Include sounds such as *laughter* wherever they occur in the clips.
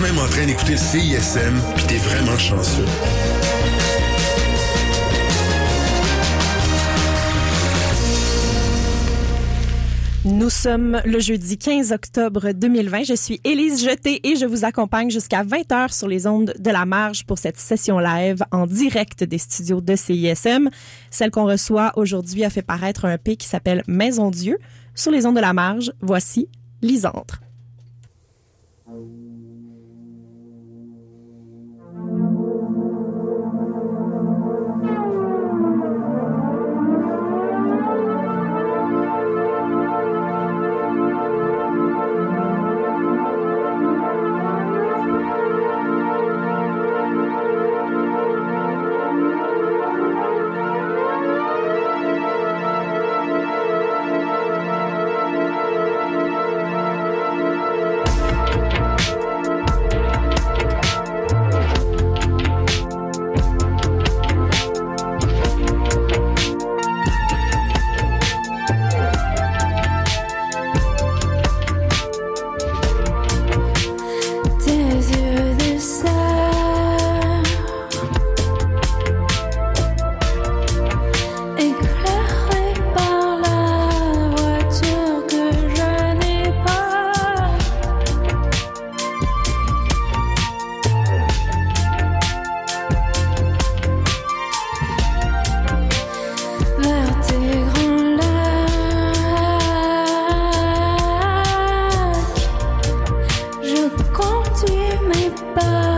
même en train d'écouter CISM, puis t'es vraiment chanceux. Nous sommes le jeudi 15 octobre 2020. Je suis Élise Jeté et je vous accompagne jusqu'à 20h sur les ondes de la marge pour cette session live en direct des studios de CISM. Celle qu'on reçoit aujourd'hui a fait paraître un P qui s'appelle Maison Dieu. Sur les ondes de la marge, voici Lisandre. 吧。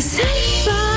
Cause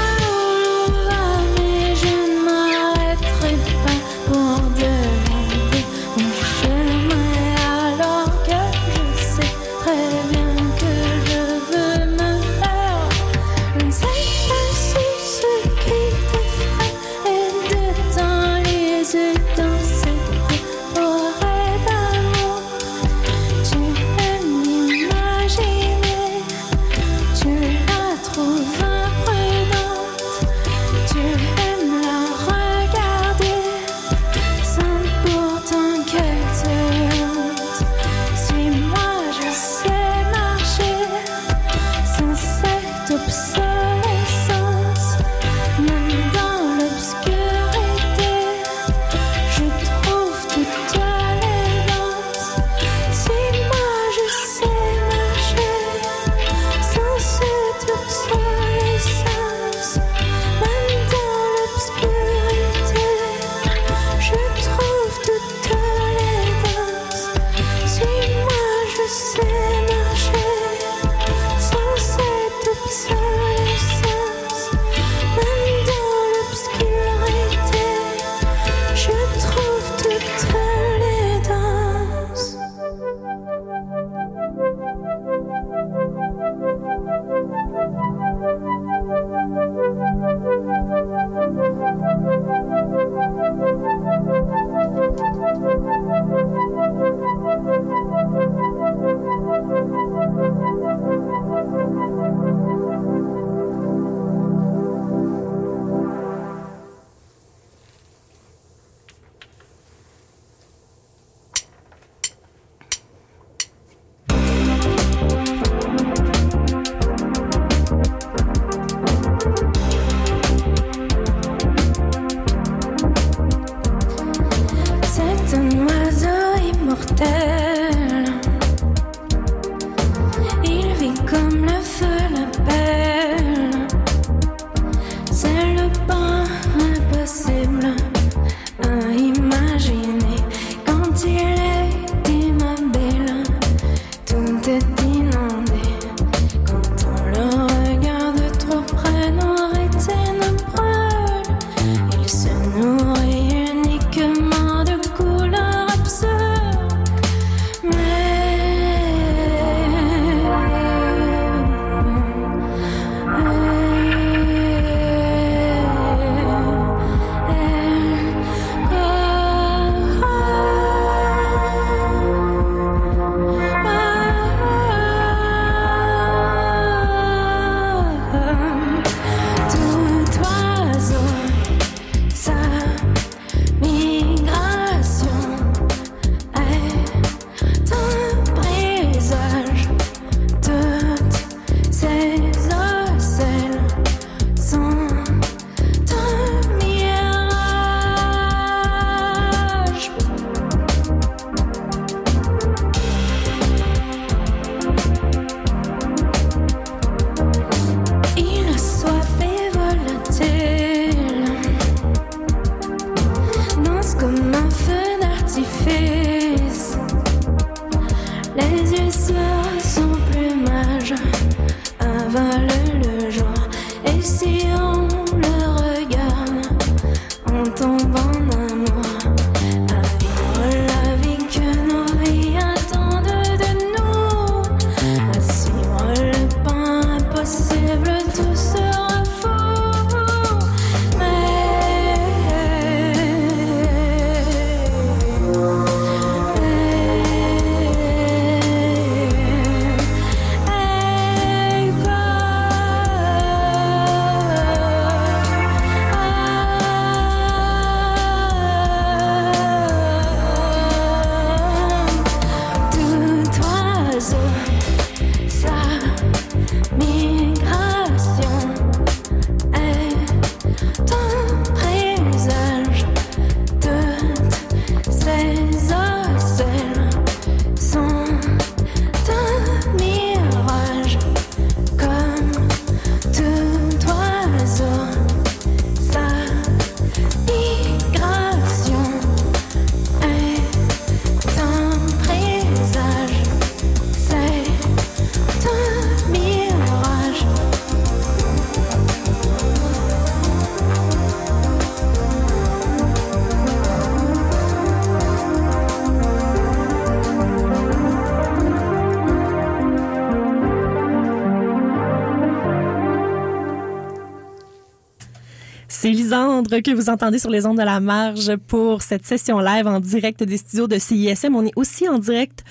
que vous entendez sur les ondes de la marge pour cette session live en direct des studios de CISM. On est aussi en direct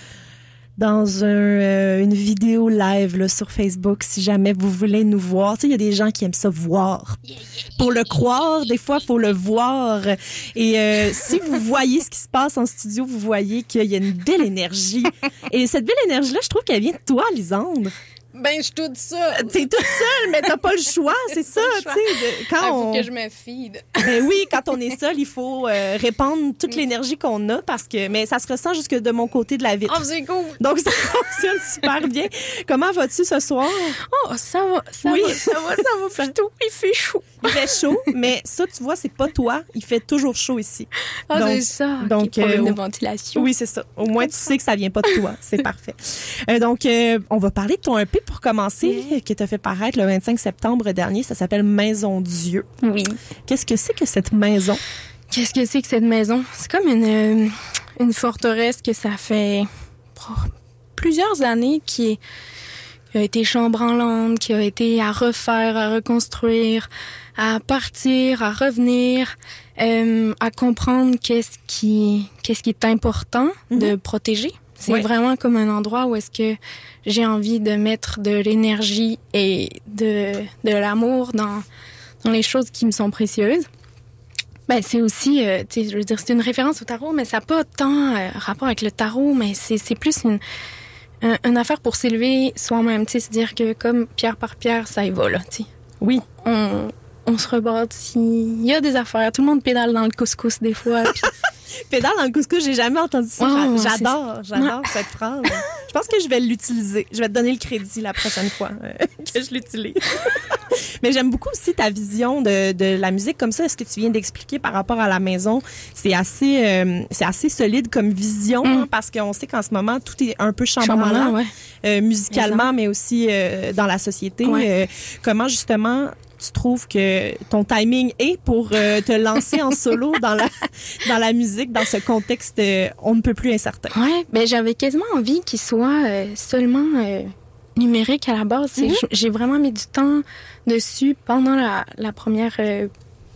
dans euh, une vidéo live sur Facebook si jamais vous voulez nous voir. Tu sais, il y a des gens qui aiment ça voir. Pour le croire, des fois, faut le voir. Et euh, si vous voyez ce qui se passe en studio, vous voyez qu'il y a une belle énergie. Et cette belle énergie-là, je trouve qu'elle vient de toi, Lisandre. Ben, je suis toute seule. T'es toute seule, mais t'as pas le choix, *laughs* c'est ça, tu sais. Quand faut que je me feed. *laughs* Ben oui, quand on est seul, il faut euh, répandre toute l'énergie qu'on a parce que, mais ça se ressent jusque de mon côté de la vitre. Oh, c'est cool. Donc, ça *laughs* fonctionne super bien. Comment vas-tu ce soir? Oh, ça va, ça oui. va, ça va, ça va plutôt. Il fait chaud. Il fait chaud, mais ça, tu vois, c'est pas toi. Il fait toujours chaud ici. Ah, oh, c'est ça. Donc, euh, de ventilation. Oui, c'est ça. Au moins, tu sais que ça vient pas de toi. C'est parfait. Euh, donc, on va parler de ton EP pour commencer, qui t'a fait paraître le 25 septembre dernier. Ça s'appelle Maison Dieu. Oui. Qu'est-ce que c'est que cette maison? Qu'est-ce que c'est que cette maison? C'est comme une, une forteresse que ça fait plusieurs années qui, a été chambranlante, qui a été à refaire, à reconstruire, à partir, à revenir, euh, à comprendre qu'est-ce qui, qu'est-ce qui est important mm-hmm. de protéger. C'est vraiment comme un endroit où est-ce que j'ai envie de mettre de l'énergie et de, de l'amour dans, dans les choses qui me sont précieuses. Ben, c'est aussi, euh, tu sais, je veux dire, c'est une référence au tarot, mais ça n'a pas tant euh, rapport avec le tarot, mais c'est plus une, une affaire pour s'élever soi-même, tu sais, se dire que comme pierre par pierre, ça évolue, tu sais. Oui. On, on se rebâtit. Il y a des affaires. Tout le monde pédale dans le couscous des fois. *laughs* Pédale dans le couscous, j'ai jamais entendu ça. j'adore, j'adore cette phrase. Je pense que je vais l'utiliser. Je vais te donner le crédit la prochaine fois euh, *laughs* que je l'utilise. Mais j'aime beaucoup aussi ta vision de, de la musique comme ça. Ce que tu viens d'expliquer par rapport à la maison, c'est assez, euh, c'est assez solide comme vision mm. hein, parce qu'on sait qu'en ce moment tout est un peu chambranlant, euh, musicalement, mais aussi dans la société. comment justement tu trouves que ton timing est pour euh, te lancer en solo dans la, dans la musique, dans ce contexte euh, on ne peut plus incertain? Oui, ben j'avais quasiment envie qu'il soit euh, seulement numérique à la base. Mhm. J'ai vraiment mis du temps dessus pendant la, la première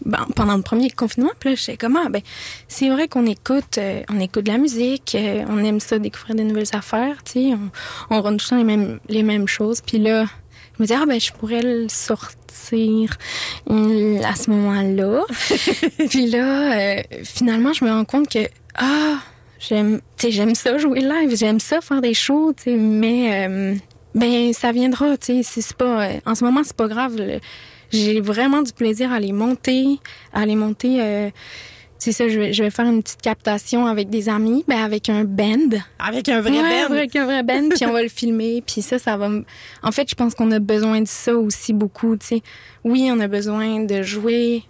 ben, pendant le premier confinement, puis là, j'étais comme, ah, ben, c'est vrai qu'on écoute, on écoute de la musique, on aime ça, découvrir de nouvelles affaires, tu sais, on, on rend tout les mêmes, les mêmes choses. Puis là, je me disais, ah, ben, je pourrais le sortir à ce moment-là. *laughs* puis là, euh, finalement, je me rends compte que, ah, j'aime, j'aime ça jouer live, j'aime ça faire des shows, mais, euh, ben, ça viendra, tu sais, c'est pas, en ce moment, c'est pas grave. J'ai vraiment du plaisir à les monter, à les monter, c'est ça, je vais, je vais faire une petite captation avec des amis, ben avec un band. Avec un vrai band. Avec un vrai band, puis on va le *laughs* filmer, puis ça, ça va. En fait, je pense qu'on a besoin de ça aussi beaucoup. Tu sais, oui, on a besoin de jouer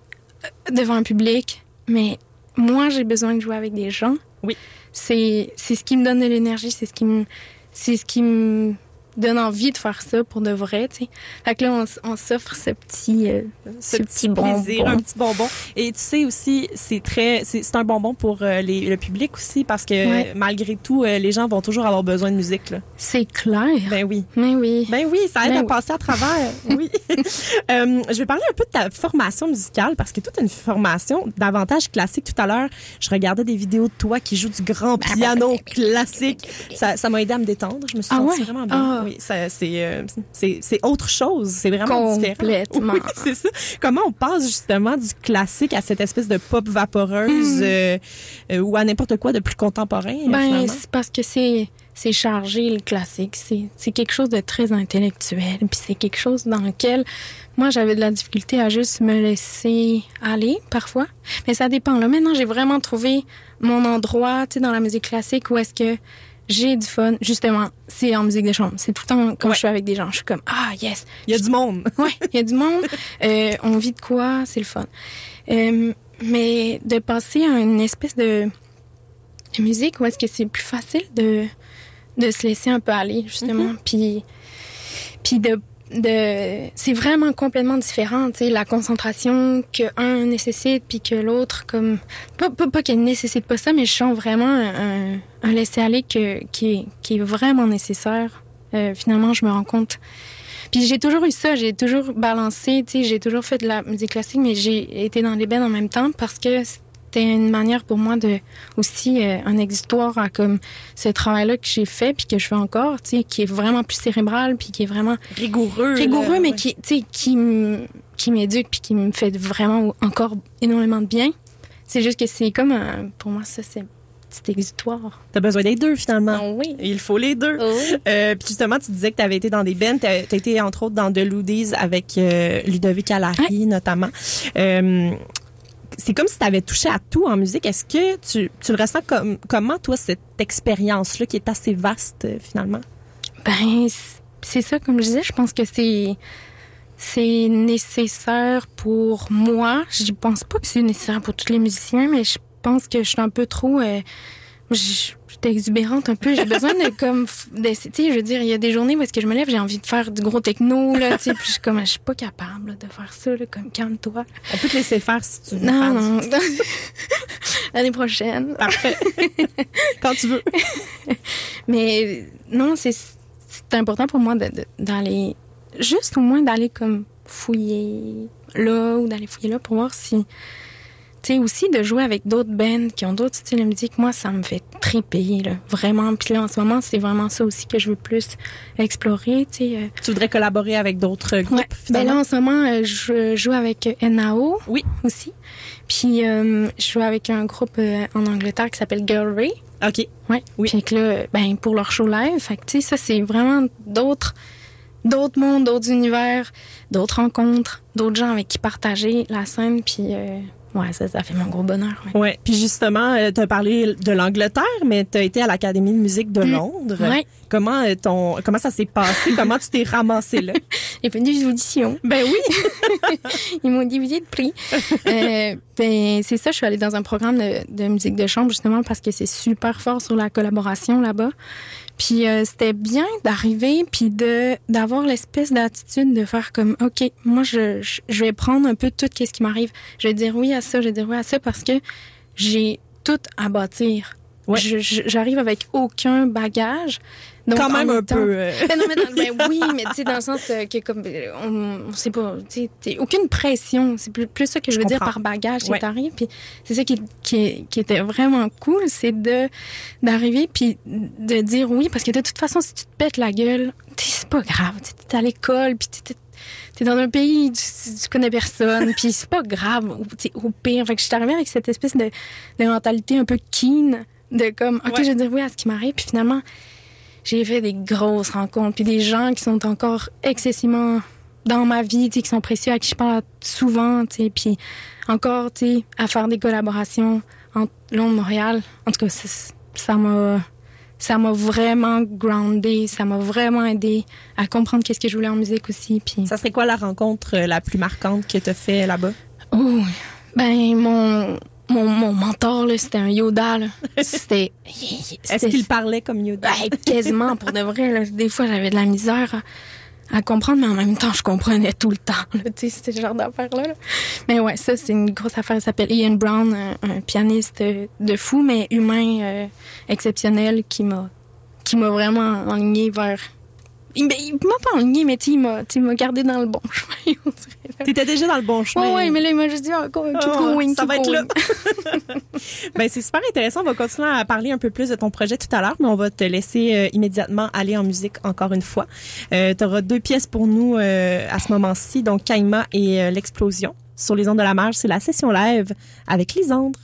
euh, devant un public, mais moi, j'ai besoin de jouer avec des gens. Oui. C'est c'est ce qui me donne de l'énergie, c'est ce qui me c'est ce qui me donne envie de faire ça pour de vrai, tu sais. Fait que là, on, on s'offre ce petit, euh, ce, petit plaisir, un petit bonbon. Et tu sais aussi, c'est très, c'est un bonbon pour euh, les, le public aussi parce que Ouais. malgré tout, euh, les gens vont toujours avoir besoin de musique. Là. C'est clair. Ben oui. Mais oui. Ben oui, ça aide Ben à oui. passer à travers. oui. Euh, je vais parler un peu de ta formation musicale parce que as une formation davantage classique. Tout à l'heure, je regardais des vidéos de toi qui jouent du grand piano classique. Ça ça m'a aidé à me détendre. Je me suis Ah sentie ouais? vraiment bien. Ah. Oui, c'est, euh, c'est, autre chose. C'est vraiment Complètement. différent. Oui, *laughs* c'est ça. Comment on passe justement du classique à cette espèce de pop vaporeuse euh, euh, ou à n'importe quoi de plus contemporain? Ben, c'est parce que c'est c'est chargé le classique. C'est c'est quelque chose de très intellectuel. Puis c'est quelque chose dans lequel moi j'avais de la difficulté à juste me laisser aller parfois. Mais ça dépend. Là maintenant j'ai vraiment trouvé mon endroit, tu sais, dans la musique classique où est-ce que j'ai du fun. Justement, c'est en musique de chambre. C'est tout le temps quand Ouais. je suis avec des gens, je suis comme ah yes, Il y a du monde. *laughs* Ouais, il y a du monde. Euh, on vit de quoi, c'est le fun. Euh, mais de passer à une espèce de, de musique où est-ce que c'est plus facile de, de se laisser un peu aller, justement. Puis, puis de, c'est vraiment complètement différent, tu sais, la concentration que un nécessite puis que l'autre comme pas pas, pas qu'elle nécessite pas ça, mais je sens vraiment un laisser aller que qui est qui est vraiment nécessaire. Euh, finalement, je me rends compte. Puis j'ai toujours eu ça, j'ai toujours balancé, tu sais, j'ai toujours fait de la musique classique, mais j'ai été dans les bennes en même temps parce que c'était une manière pour moi de aussi euh, un exutoire à comme ce travail-là que j'ai fait puis que je fais encore, tu sais, qui est vraiment plus cérebral puis qui est vraiment Rigoureux. rigoureux, là, mais ouais. qui, tu sais, qui, qui m'éduque puis qui me fait vraiment encore énormément de bien. C'est juste que c'est comme pour moi ça c'est un petit exutoire. T'as besoin des deux finalement. Ah oui. Il faut les deux. Oui. Euh, puis justement, tu disais que tu avais été dans des bands. Tu as, été entre autres dans The Ludies avec euh, Ludovic Allary notamment. Euh, c'est comme si tu avais touché à tout en musique. Est-ce que tu, tu le ressens comme comment toi cette expérience là qui est assez vaste euh, finalement? Ben, c'est ça, comme je disais, je pense que c'est c'est nécessaire pour moi. Je pense pas que c'est nécessaire pour tous les musiciens, mais je pense que je suis un peu trop. Euh, J'étais exubérante un peu. J'ai besoin de comme. Tu sais, je veux dire, il y a des journées où est-ce que je me lève, j'ai envie de faire du gros techno, là, tu sais, puis je suis comme, je suis pas capable là, de faire ça, là, comme, calme-toi. On peut te laisser faire si tu veux. Non, non. *laughs* L'année prochaine. Parfait. *laughs* Quand tu veux. Mais non, c'est important pour moi d'aller juste au moins d'aller comme fouiller là ou d'aller fouiller là pour voir si sais aussi de jouer avec d'autres bands qui ont d'autres styles de musique moi ça me fait triper là vraiment puis là en ce moment c'est vraiment ça aussi que je veux plus explorer tu sais euh. Tu voudrais collaborer avec d'autres groupes Ouais. Ben finalement? là en ce moment euh, je joue avec euh, NAO Oui. aussi puis euh, je joue avec un groupe en Angleterre qui s'appelle Girl Ray OK. Ouais. Oui. Puis que là, ben, pour leur show live, fait que, tu sais, ça, c'est vraiment d'autres, d'autres mondes, d'autres univers, d'autres rencontres, d'autres gens avec qui partager la scène. Puis, euh, ouais, ça, ça fait mon gros bonheur. ouais. Ouais. Puis justement, tu as parlé de l'Angleterre, mais tu as été à l'Académie de musique de Londres. Mm. Ouais. Comment euh, ton comment ça s'est passé? *laughs* Comment tu t'es ramassé là? *laughs* J'ai fait des auditions. Ben oui. *laughs* Ils m'ont divisé de prix. Euh, ben, c'est ça, je suis allée dans un programme de, de musique de chambre, justement, parce que c'est super fort sur la collaboration là-bas. Puis euh, c'était bien d'arriver, puis de d'avoir l'espèce d'attitude de faire comme, OK, moi, je, je, je vais prendre un peu tout ce qui m'arrive. Je vais dire oui à ça, je vais dire oui à ça, parce que j'ai tout à bâtir. Ouais. J'arrive avec aucun bagage. Donc, Quand même un peu. *laughs* euh, ben non, mais dans- ben oui, mais tu sais, dans le sens euh, que comme euh, on, on sait pas, tu sais, t'es- aucune pression. C'est plus, plus ça que je veux dire par bagage qui Ouais. t'arrive. Puis c'est ça qui, qui, qui était vraiment cool, c'est de d'arriver puis de dire oui, parce que de toute façon, si tu te pètes la gueule, tu c'est pas grave. Tu T'es à l'école, puis t'es t'es dans un pays, tu, tu connais personne, puis c'est pas grave, ou, tu sais, au pire. Fait que je suis arrivée avec cette espèce de, de mentalité un peu keen, de comme, OK, Ouais. je vais dire oui à ce qui m'arrive, puis finalement, j'ai fait des grosses rencontres, puis des gens qui sont encore excessivement dans ma vie, qui sont précieux, à qui je parle souvent, puis encore, à faire des collaborations entre Londres, Montréal. En tout cas, ça- ça m'a, ça m'a vraiment groundé, ça m'a vraiment aidé à comprendre qu'est-ce que je voulais en musique aussi, puis. Ça serait quoi la rencontre euh, la plus marquante que tu as fait là-bas? Oh, ben mon mon, mon mentor, là, c'était un Yoda. là. *laughs* C'était. Est-ce qu'il parlait comme Yoda? Ouais, quasiment, pour de vrai. Là. Des fois, j'avais de la misère à, à comprendre, mais en même temps, je comprenais tout le temps. là. Tu sais, C'était ce genre d'affaire-là. là. Mais ouais, ça, c'est une grosse affaire. Il s'appelle Ian Brown, un, un pianiste de fou, mais humain euh, exceptionnel qui m'a qui m'a vraiment enligné vers... Il il m'a pas enligné, mais tu sais, il m'a il m'a gardé dans le bon *laughs* chemin. T'étais déjà dans le bon chemin. Ouais, ouais, mais là, il m'a juste dit, oh, go- keep Oh, going, ça keep va être là. *laughs* Ben, c'est super intéressant. On va continuer à parler un peu plus de ton projet tout à l'heure, mais on va te laisser euh, immédiatement aller en musique encore une fois. Euh, tu auras deux pièces pour nous euh, à ce moment-ci, donc Kaima et euh, L'Explosion. Sur les ondes de la marge, c'est la session live avec Lisandre.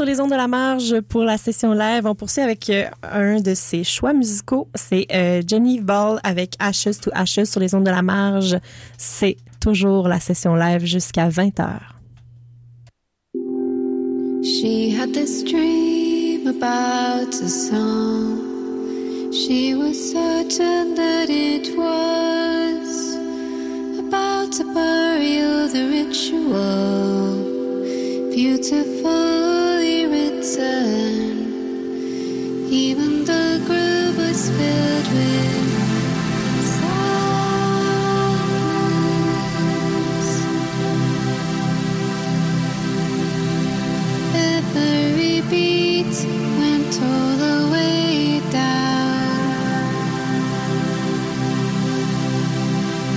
sur les ondes de la marge pour la session live. On poursuit avec euh, un de ses choix musicaux. C'est euh, Jenny Ball avec Ashes to Ashes sur les ondes de la marge. C'est toujours la session live jusqu'à 20h. She had this dream about a song. She was certain that it was about to burial ritual. beautifully written. Even the groove was filled with.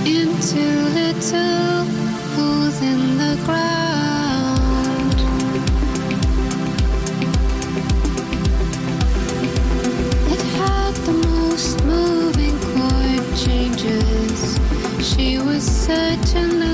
into little She was such an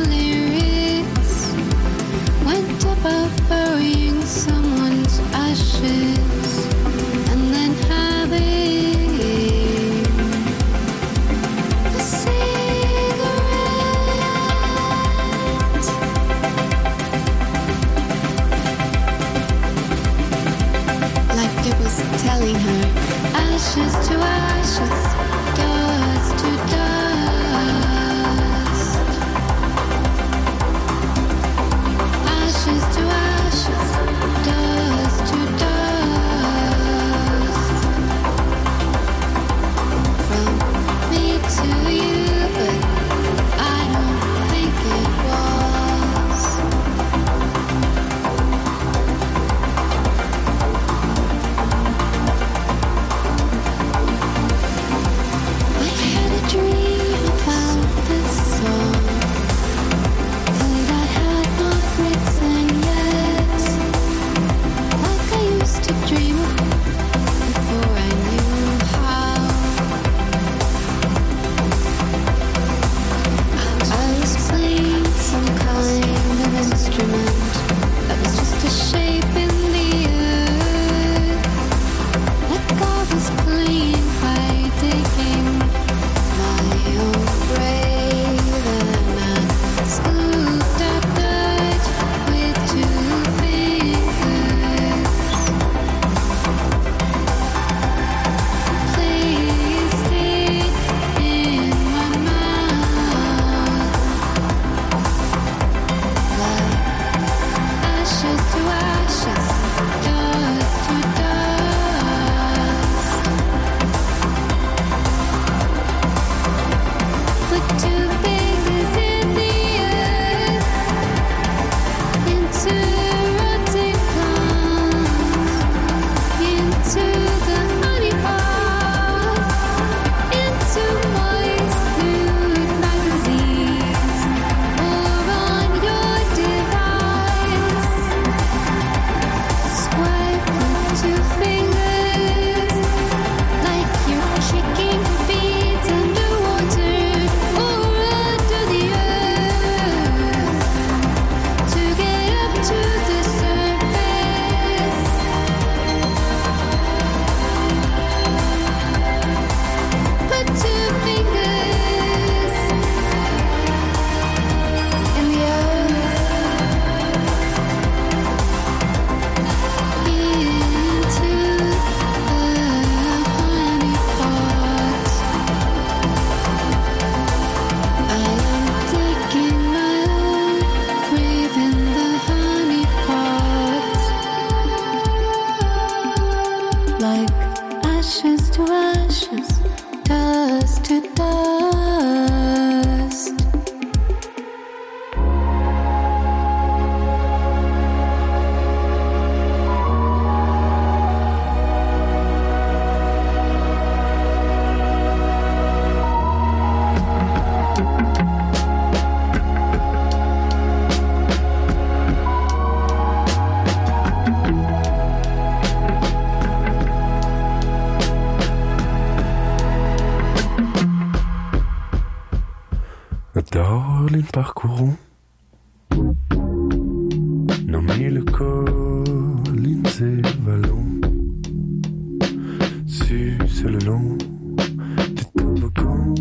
toboggans.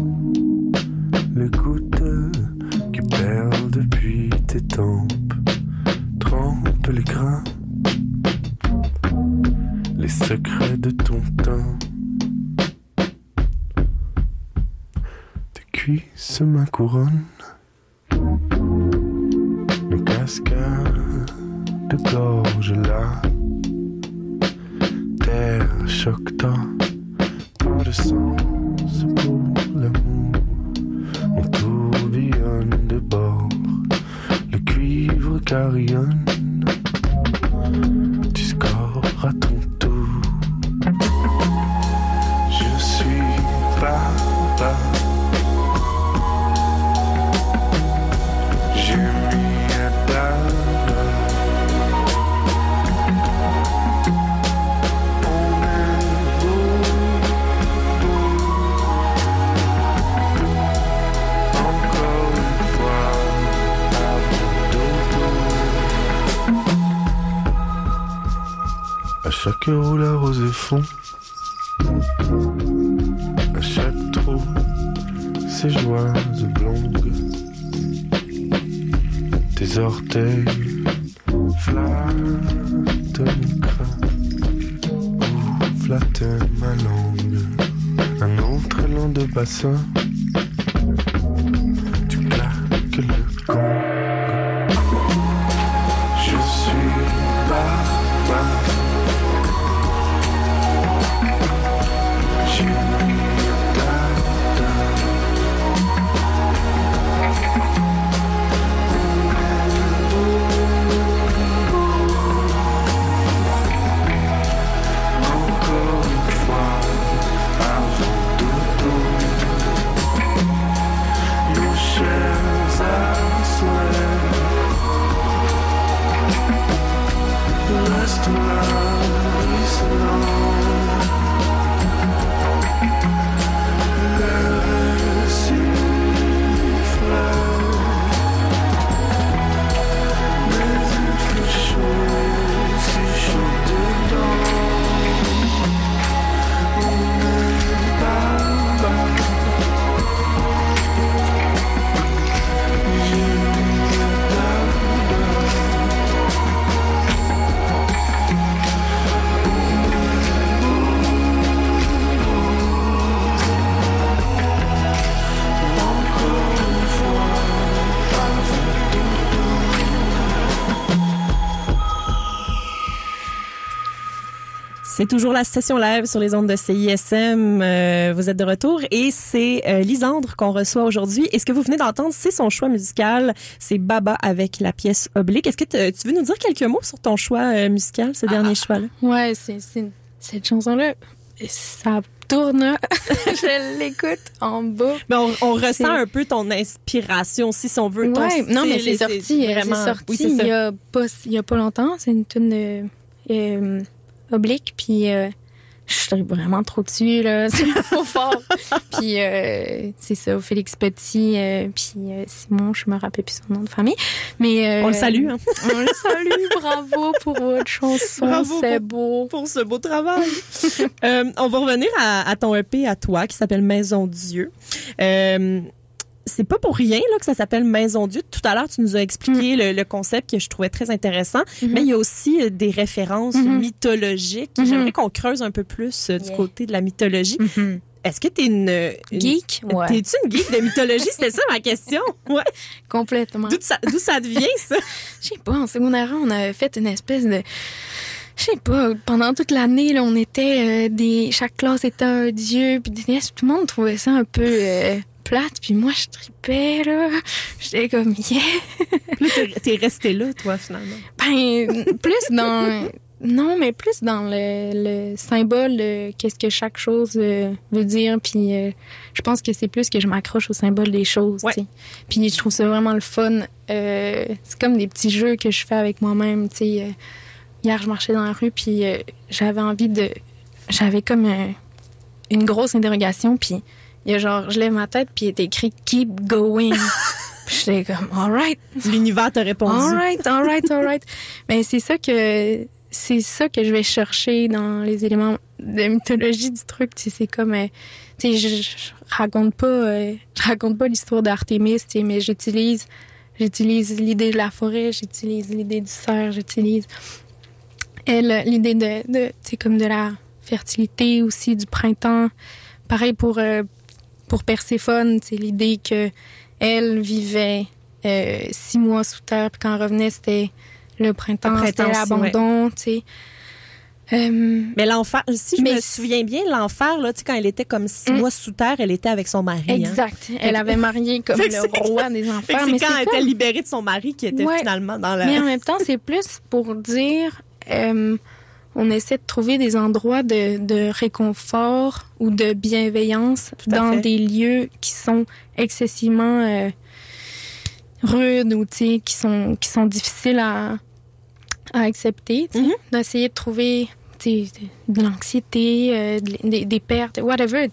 Les qui perlent depuis tes tempes trempent les grains, les secrets de ton teint. Tes cuisses ma couronne, nos cascades de gorge là. Terre choque-toi, C'est toujours la session live sur les ondes de CISM. Euh, vous êtes de retour et c'est euh, Lisandre qu'on reçoit aujourd'hui. Et ce que vous venez d'entendre, c'est son choix musical. C'est Baba avec la pièce Oblique. Est-ce que te- tu veux nous dire quelques mots sur ton choix euh, musical, ce dernier choix-là? Ouais, c'est, cette chanson-là, ça tourne. *laughs* je l'écoute en bas. Mais on, on ressent un peu ton inspiration, si on veut. ton Ouais, non, mais style, c'est sorti, euh, vraiment. c'est sorti Oui, il, y a pas, il y a pas longtemps. C'est une tune euh, euh, oblique, puis euh, je suis vraiment trop dessus, là. *laughs* C'est trop fort. puis euh, c'est ça, Félix Petit, euh, puis Simon, je me rappelle plus son nom de famille. Mais, On le salue, hein, On le salue, bravo pour votre chanson, c'est pour- beau. pour ce beau travail. On va revenir à, à ton EP à toi qui s'appelle Maison Dieu. Euh, c'est pas pour rien là, que ça s'appelle Maison Dieu. Tout à l'heure, tu nous as expliqué le, le concept que je trouvais très intéressant, Mhm. mais il y a aussi euh, des références Mhm. mythologiques. Mhm. J'aimerais qu'on creuse un peu plus euh, du côté de la mythologie. Est-ce que tu es une, une- Geek, ouais, T'es-tu une geek de mythologie? C'était ça ma question. *laughs* Ouais. complètement. D'où ça, devient, ça? *laughs* Je sais pas, en secondaire, on avait fait une espèce de. Je sais pas, pendant toute l'année, on était euh, des. Chaque classe était un dieu, puis tout le monde trouvait ça un peu euh, plate, puis moi, je tripais, là. J'étais comme, yeah! Là, t'es- resté là, toi, finalement. Ben, plus dans. Non, mais plus dans le, le symbole de qu'est-ce que chaque chose euh, veut dire. Puis euh, je pense que c'est plus que je m'accroche au symbole des choses. Ouais. Puis je trouve ça vraiment le fun. Euh, c'est comme des petits jeux que je fais avec moi-même. hier, je marchais dans la rue, puis j'avais envie de. J'avais comme un- une grosse interrogation, puis il y a genre, je lève ma tête, puis il est écrit Keep going. *laughs* puis j'étais comme, alright, L'univers t'a répondu. All right, all right, all right. Mais c'est ça que c'est ça que je vais chercher dans les éléments de mythologie du truc. Tu sais, c'est comme, euh, tu sais, je, je raconte pas, euh, je raconte pas l'histoire d'Artémis, tu sais, mais j'utilise, j'utilise l'idée de la forêt, j'utilise l'idée du cerf, j'utilise elle l'idée de, de tu sais, comme de la fertilité aussi du printemps. Pareil pour euh, pour Perséphone, c'est l'idée que elle vivait euh, six mois sous terre, puis quand elle revenait, c'était le printemps, c'était l'abandon, tu sais. Euh, Mais l'enfer, si je Mais me souviens bien, l'enfer, là, tu sais, quand elle était comme six Mm. mois sous terre, elle était avec son mari. hein. exact. Elle avait marié *laughs* comme le roi des enfers. c'est mais quand elle était comme- libérée de son mari qui était Ouais. finalement dans la. Mais en même temps, c'est plus pour dire, euh, on essaie de trouver des endroits de, de réconfort ou de bienveillance dans fait. des lieux qui sont excessivement euh, rudes ou qui sont qui sont difficiles à, à accepter. Mhm. D'essayer de trouver de l'anxiété, euh, de- des, des pertes, whatever.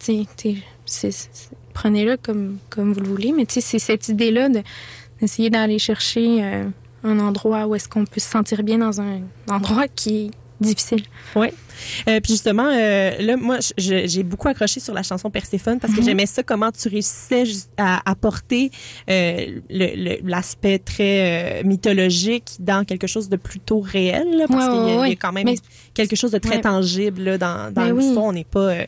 Prenez-le comme, comme vous le voulez, mais c'est cette idée-là de- d'essayer d'aller chercher euh, un endroit où est-ce qu'on peut se sentir bien dans un endroit qui est difficile. Oui. Euh, puis justement, euh, là, moi, j'ai beaucoup accroché sur la chanson Perséphone parce que Mhm. j'aimais ça, comment tu réussissais à apporter euh, l'aspect très euh, mythologique dans quelque chose de plutôt réel, là, parce Ouais, qu'il y, a- ouais, il y a ouais. quand même Mais- quelque chose de très Ouais. tangible là, dans, dans oui. l'histoire. On n'est pas, euh,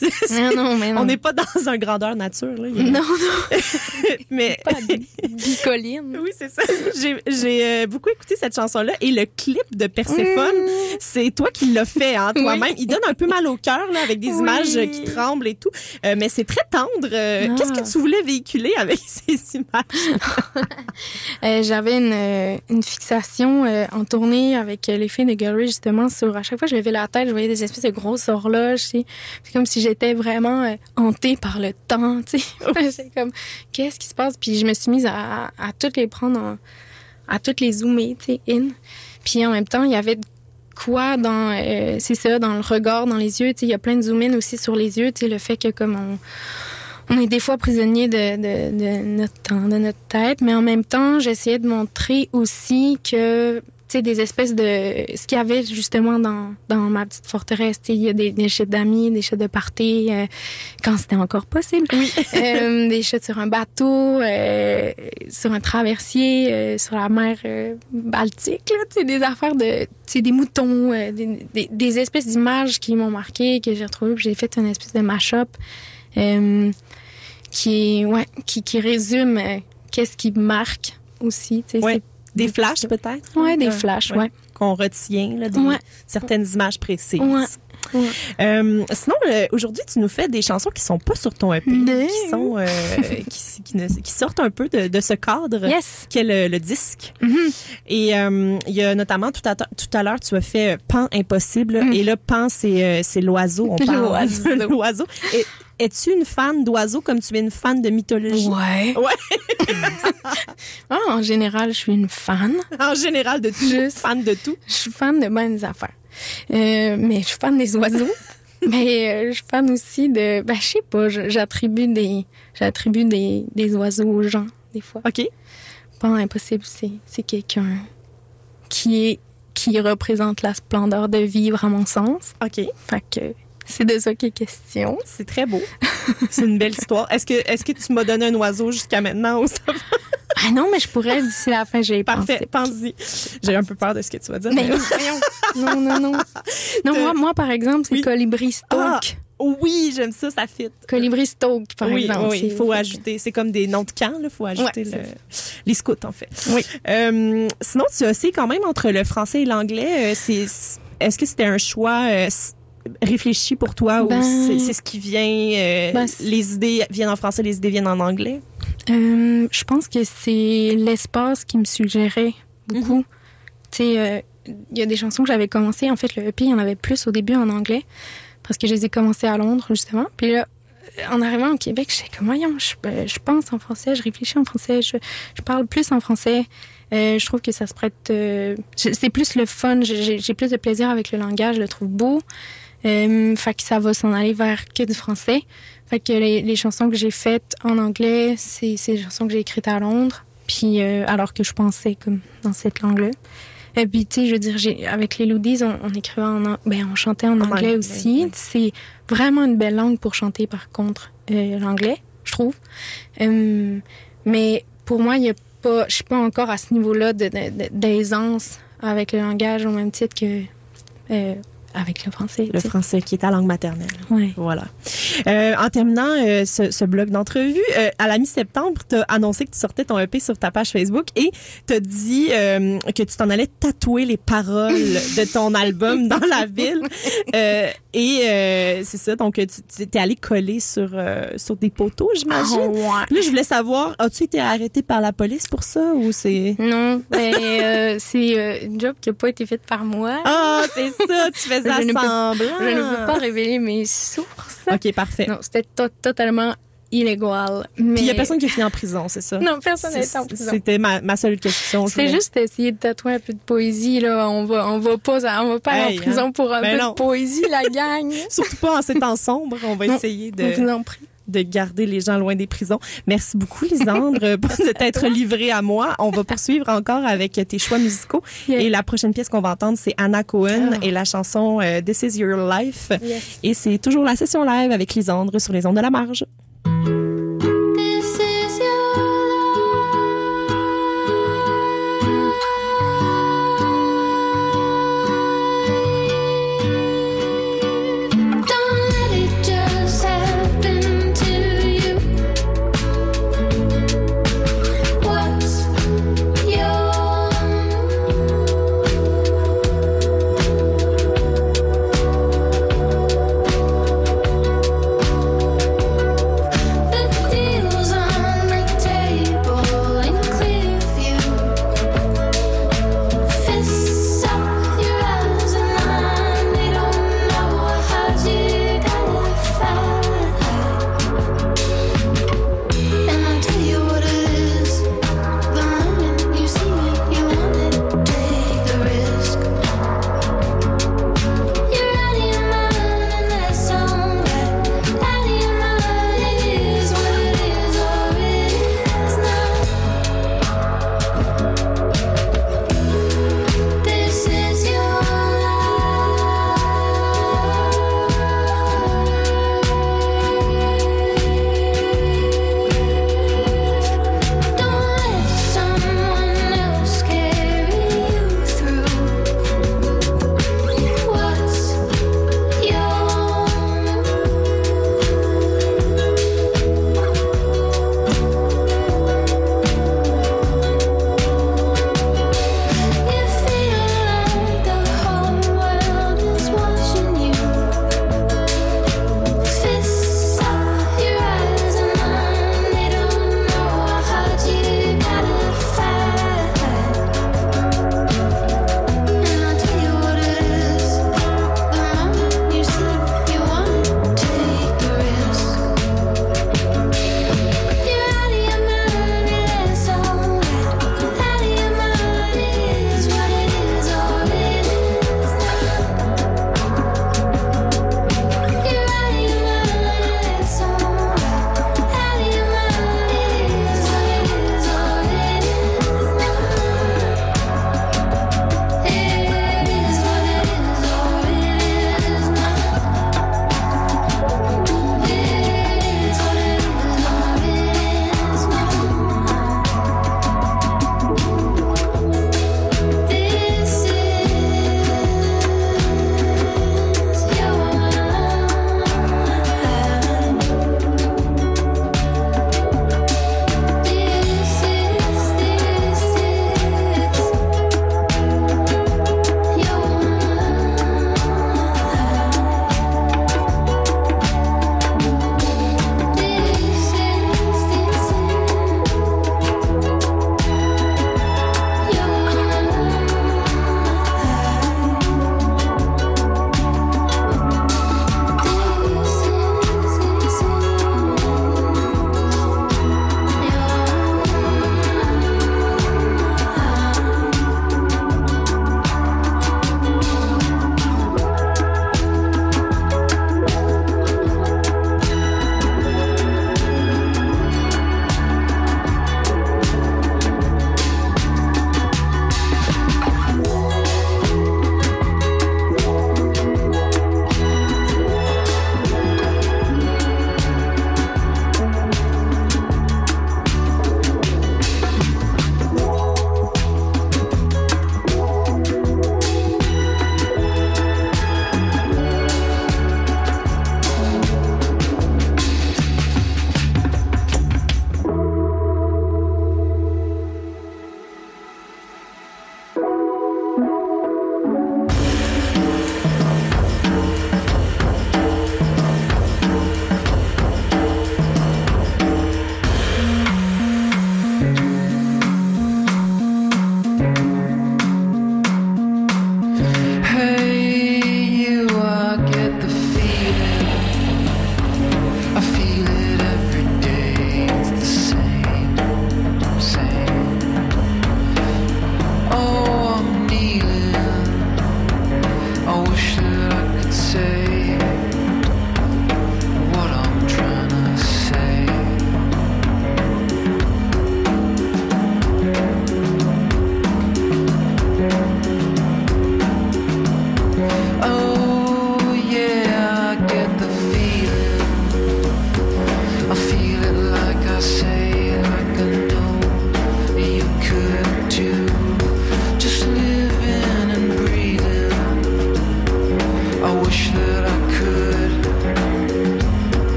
*laughs* Non, non, mais non. on n'est pas dans un grandeur nature. Là. A- Non, non, *laughs* mais pas bicoline. *laughs* oui, c'est ça. J'ai euh, beaucoup écouté cette chanson-là et le clip de Perséphone, Mmh. c'est toi qui l'as fait hein, toi-même. Il donne un peu mal au cœur avec des Oui. images euh, qui tremblent et tout, Euh, mais c'est très tendre. Ah. Qu'est-ce que tu voulais véhiculer avec ces images? Euh, J'avais une, une fixation en tournée avec les filles de Gallery, justement, sur chaque fois que je levais la tête, je voyais des espèces de grosses horloges. C'est comme si j'étais vraiment euh, hantée par le temps. tu sais. *laughs* C'est comme, qu'est-ce qui se passe? Puis je me suis mise à, à toutes les prendre, en- à toutes les zoomer, tu sais, in. Puis en même temps, il y avait quoi dans, euh, c'est ça, dans le regard, dans les yeux. Tu sais, il y a plein de zoom-in aussi sur les yeux. Tu sais, le fait que comme on on est des fois prisonnier de, de, de notre temps, de notre tête, mais en même temps, j'essayais de montrer aussi que, sais, des espèces de... Ce qu'il y avait justement dans, dans ma petite forteresse, tu sais, il y a des, des chutes d'amis, des chutes de party, euh, quand c'était encore possible. Oui. *laughs* Euh, des chutes sur un bateau, euh, sur un traversier, sur la mer Baltique, là, tu sais, des affaires de... Tu sais, des moutons, des, des, des espèces d'images qui m'ont marqué, que j'ai retrouvées, j'ai fait une espèce de mash-up. Qui ouais qui, qui résume qu'est-ce qui marque aussi tu sais Ouais. Des flashs peut-être? Ouais des Euh, flashs ouais, Qu'on retient, là, des, certaines images précises. Ouais. Euh, sinon, euh, aujourd'hui, tu nous fais des chansons qui sont pas sur ton EP, qui sont euh, qui, qui, ne- qui sortent un peu de, de ce cadre. yes qu'est le, le disque. Mhm. Et il y a notamment tout à, tout à l'heure, tu as fait Pan impossible. Mm. Et là, Pan, c'est c'est l'oiseau. On *laughs* parle L'oiseau. *laughs* Es-tu une fan d'oiseaux comme tu es une fan de mythologie? ouais *laughs* Ouais. Ah, *laughs* en général je suis une fan En général, de tout. Juste. Fan de tout. je suis fan de bonnes affaires Euh, mais je suis fan des oiseaux *laughs* mais euh, je suis fan aussi de ben je sais pas j'attribue des j'attribue des, des oiseaux aux gens des fois OK. pas impossible c'est c'est quelqu'un qui est qui représente la splendeur de vivre à mon sens OK. Fait que c'est de ça qu'il est question. C'est très beau. C'est une belle histoire. Est-ce que, est-ce que tu m'as donné un oiseau jusqu'à maintenant ou ça va? Ah non, mais je pourrais d'ici la fin, j'ai Parfait. Pense-y. J'ai un peu peur de ce que tu vas dire. Mais. Non, non, non. Non, De- moi, moi, par exemple, c'est Oui. Colibri Stoke. Ah, oui, j'aime ça, ça fit. Colibri Stoke, par oui, exemple. oui, il faut ajouter. C'est comme des noms de camp, il faut ajouter Ouais, le- les scouts, en fait. Oui. Euh, sinon, tu as aussi quand même entre le français et l'anglais. euh, c'est, est-ce que c'était un choix euh, s- réfléchi pour toi Ben- ou c'est, c'est ce qui vient, euh, Ben, les idées viennent en français, les idées viennent en anglais? Euh, je pense que c'est l'espace qui me suggérait beaucoup. Tu sais, euh, il y a des chansons que j'avais commencé. En fait, le EP, il y en avait plus au début en anglais parce que je les ai commencées à Londres, justement. Puis là, en arrivant au Québec, j'étais comme, voyons, je, euh, je pense en français, je réfléchis en français, je, je parle plus en français. Euh, je trouve que ça se prête... euh, c'est plus le fun, j'ai plus de plaisir avec le langage, je le trouve beau. Euh, fait que ça va s'en aller vers que du français. Fait que les, les chansons que j'ai faites en anglais, c'est c'est des chansons que j'ai écrites à Londres, puis euh, alors que je pensais comme dans cette langue-là. Et puis, tu sais, je veux dire, j'ai, avec les Loodies, on, on écrivait en, an- ben, on chantait en, anglais, aussi. C'est vraiment une belle langue pour chanter, par contre, euh, l'anglais, je trouve. Euh, mais pour moi, il y a pas, je suis pas encore à ce niveau-là de, de- de- d'aisance avec le langage au même titre que euh, avec le français. Le français qui est ta langue maternelle. Ouais. Voilà. Euh, en terminant euh, ce, ce bloc d'entrevue, euh, à la mi-septembre, tu as annoncé que tu sortais ton EP sur ta page Facebook et tu as dit que tu t'en allais tatouer les paroles *laughs* de ton album dans la ville. Et c'est ça, donc tu t'es allé coller sur, sur des poteaux, j'imagine. Ah, ouais. Là, je voulais savoir, as-tu été arrêté par la police pour ça ou c'est... Non, ben, c'est une job qui n'a pas été faite par moi. Ah, c'est ça, tu Je ne peux- semblant. Je ne peux pas révéler mes sources. OK, parfait. Non, c'était to- totalement illégal. Mais... Puis il y a personne qui est fini en prison, c'est ça? Non, personne n'est en prison. C'était ma, ma seule question. je C'est juste essayer de tatouer un peu de poésie, là. On va, on va pas, on va pas Hey, en prison hein? pour un Ben peu non. de poésie, la *laughs* gang. Surtout pas en ces temps sombres. On va Non, essayer On vous de, en prie. De garder les gens loin des prisons. Merci beaucoup, Lisandre, *laughs* pour de t'être livrée à moi. On va poursuivre encore avec tes choix musicaux. Yeah. Et la prochaine pièce qu'on va entendre, c'est Anna Cohen Ah. et la chanson euh, This Is Your Life. Yes. Et c'est toujours la session live avec Lisandre sur les ondes de la marge.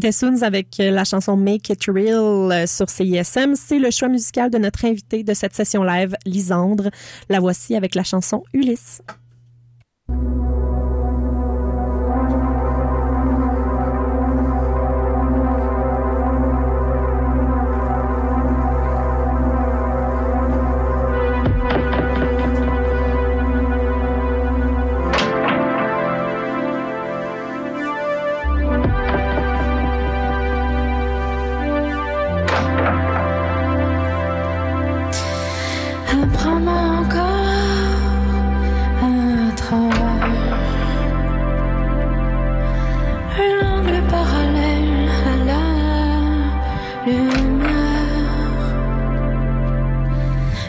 C'était Soons avec euh, la chanson Make It Real euh, sur CISM. C'est le choix musical de notre invité de cette session live, Lisandre. La voici avec la chanson Ulysse.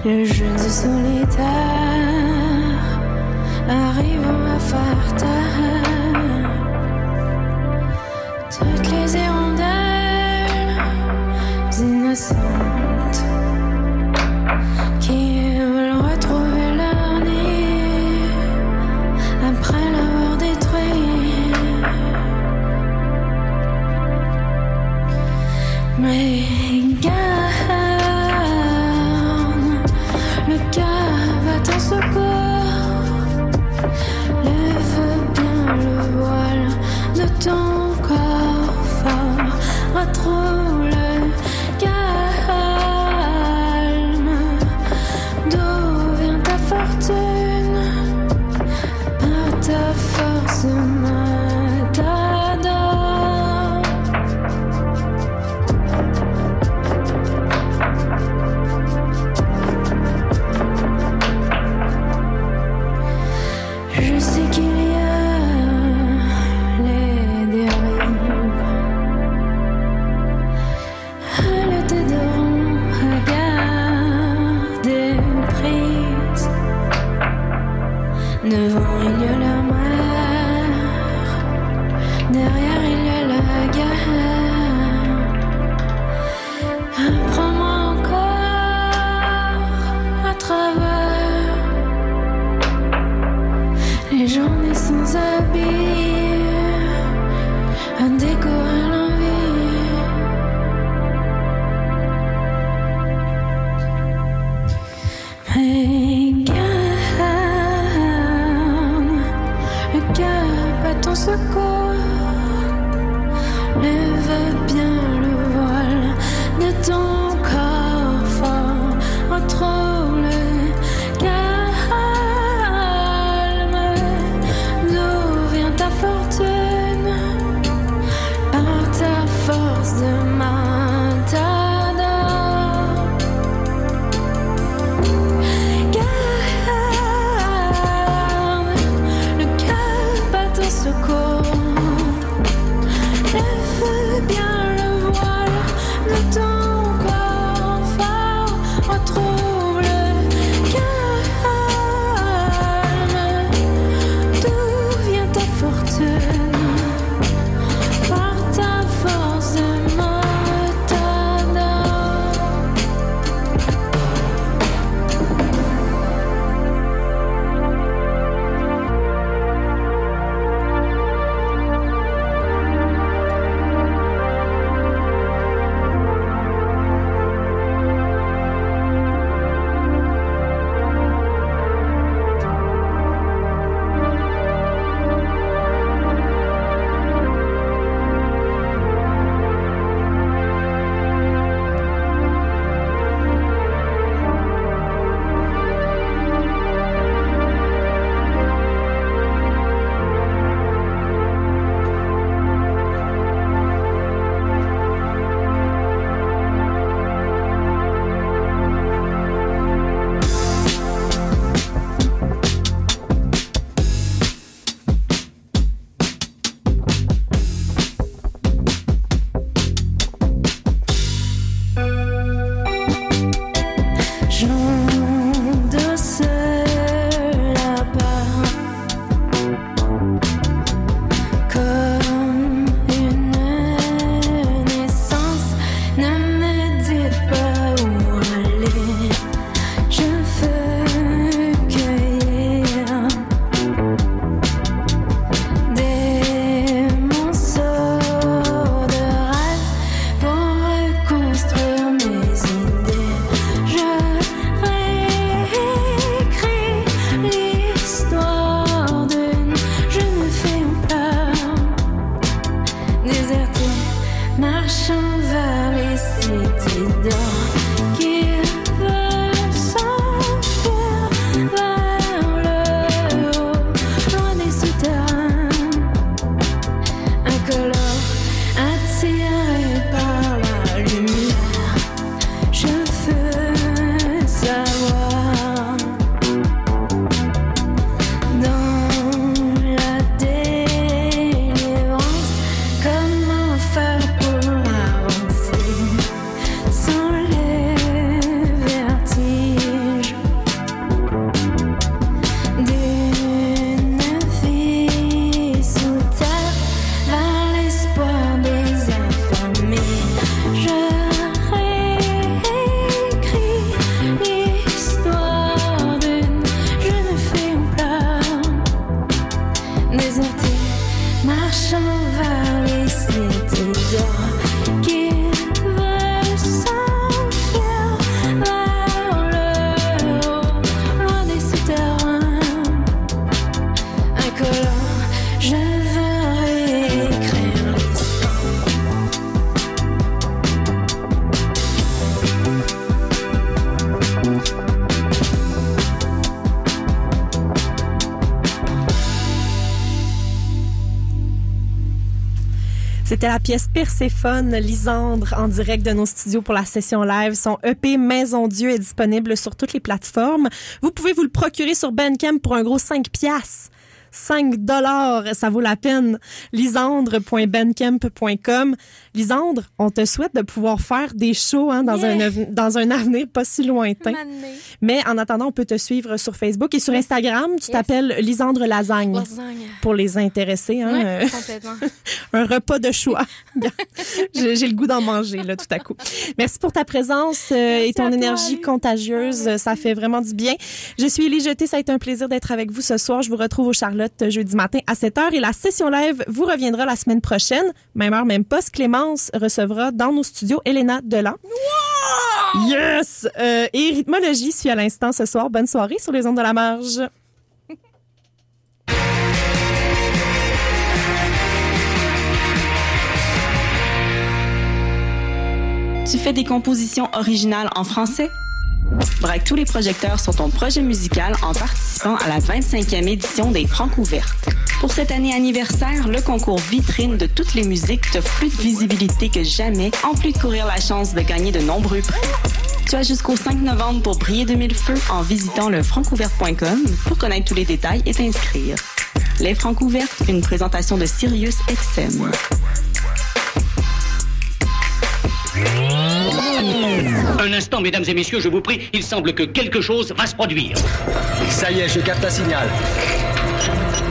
Le jeune solitaire arrive à faire taire toutes les hirondelles innocentes. don't ton secours. Lève bien le voile de ton corps. C'était la pièce Perséphone, Lisandre, en direct de nos studios pour la session live. Son EP Maison Dieu est disponible sur toutes les plateformes. Vous pouvez vous le procurer sur Bandcamp pour un gros 5 piastres. 5 dollars, ça vaut la peine. Lisandre.bandcamp.com. Lisandre, on te souhaite de pouvoir faire des shows hein, dans, Yeah. un, dans un avenir pas si lointain. Mais en attendant, on peut te suivre sur Facebook et sur Instagram. Tu t'appelles Lisandre Lasagne Lasagne. pour les intéressés. Hein, euh, complètement. *laughs* un repas de choix. *laughs* J'ai j'ai le goût d'en manger là tout à coup. Merci pour ta présence euh, et ton toi, énergie contagieuse. Ça fait vraiment du bien. Je suis Élie Jeté. Ça a été un plaisir d'être avec vous ce soir. Je vous retrouve au Charlotte jeudi matin à 7h et la session live vous reviendra la semaine prochaine. Même heure, même poste. Clémence recevra dans nos studios Elena Delan. Yes! Euh, et Rythmologie suit à l'instant ce soir. Bonne soirée sur les ondes de la marge. Tu fais des compositions originales en français? Braque tous les projecteurs sur ton projet musical en participant à la 25e édition des Francs ouvertes. Pour cette année anniversaire, le concours vitrine de toutes les musiques t'offre plus de visibilité que jamais, en plus de courir la chance de gagner de nombreux prix. Tu as jusqu'au 5 novembre pour briller de mille feux en visitant le francouverte.com pour connaître tous les détails et t'inscrire. Les Francs ouvertes, une présentation de Sirius XM. Un instant, mesdames et messieurs, je vous prie, il semble que quelque chose va se produire. Ça y est, je capte un signal.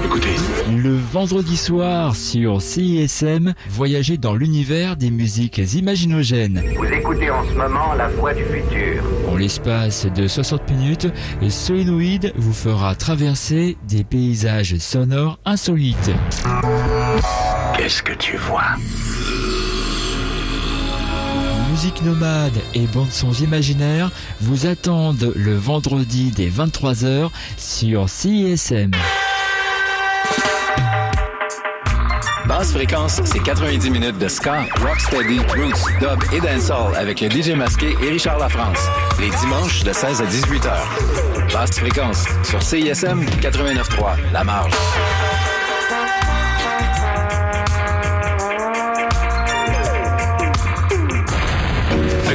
Écoutez, Le vendredi soir sur CISM, voyagez dans l'univers des musiques imaginogènes. Vous écoutez en ce moment la voix du futur. En l'espace de 60 minutes, Solenoid vous fera traverser des paysages sonores insolites. Qu'est-ce que tu vois? Musique nomade et bandes sons imaginaires vous attendent le vendredi dès 23h sur CISM. Basse fréquence, c'est 90 minutes de ska, rocksteady, roots, dub et dancehall avec le DJ masqué et Richard Lafrance. Les dimanches de 16 à 18 h. Basse fréquence sur CISM 89.3, La Marge.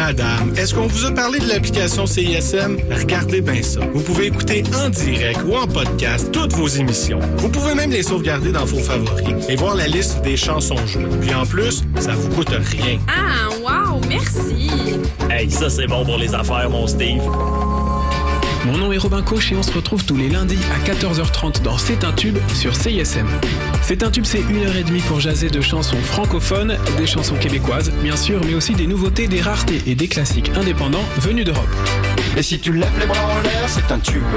Madame, est-ce qu'on vous a parlé de l'application CISM? Regardez bien ça. Vous pouvez écouter en direct ou en podcast toutes vos émissions. Vous pouvez même les sauvegarder dans vos favoris et voir la liste des chansons jouées. Puis en plus, ça vous coûte rien. Ah, wow, merci. Hey, ça c'est bon pour les affaires, mon Steve. Mon nom est Robin Coche et on se retrouve tous les lundis à 14h30 dans C'est un tube sur CISM. C'est un tube, c'est une heure et demie pour jaser de chansons francophones, des chansons québécoises, bien sûr, mais aussi des nouveautés, des raretés et des classiques indépendants venus d'Europe. Et si tu lèves les bras en l'air, c'est un tube.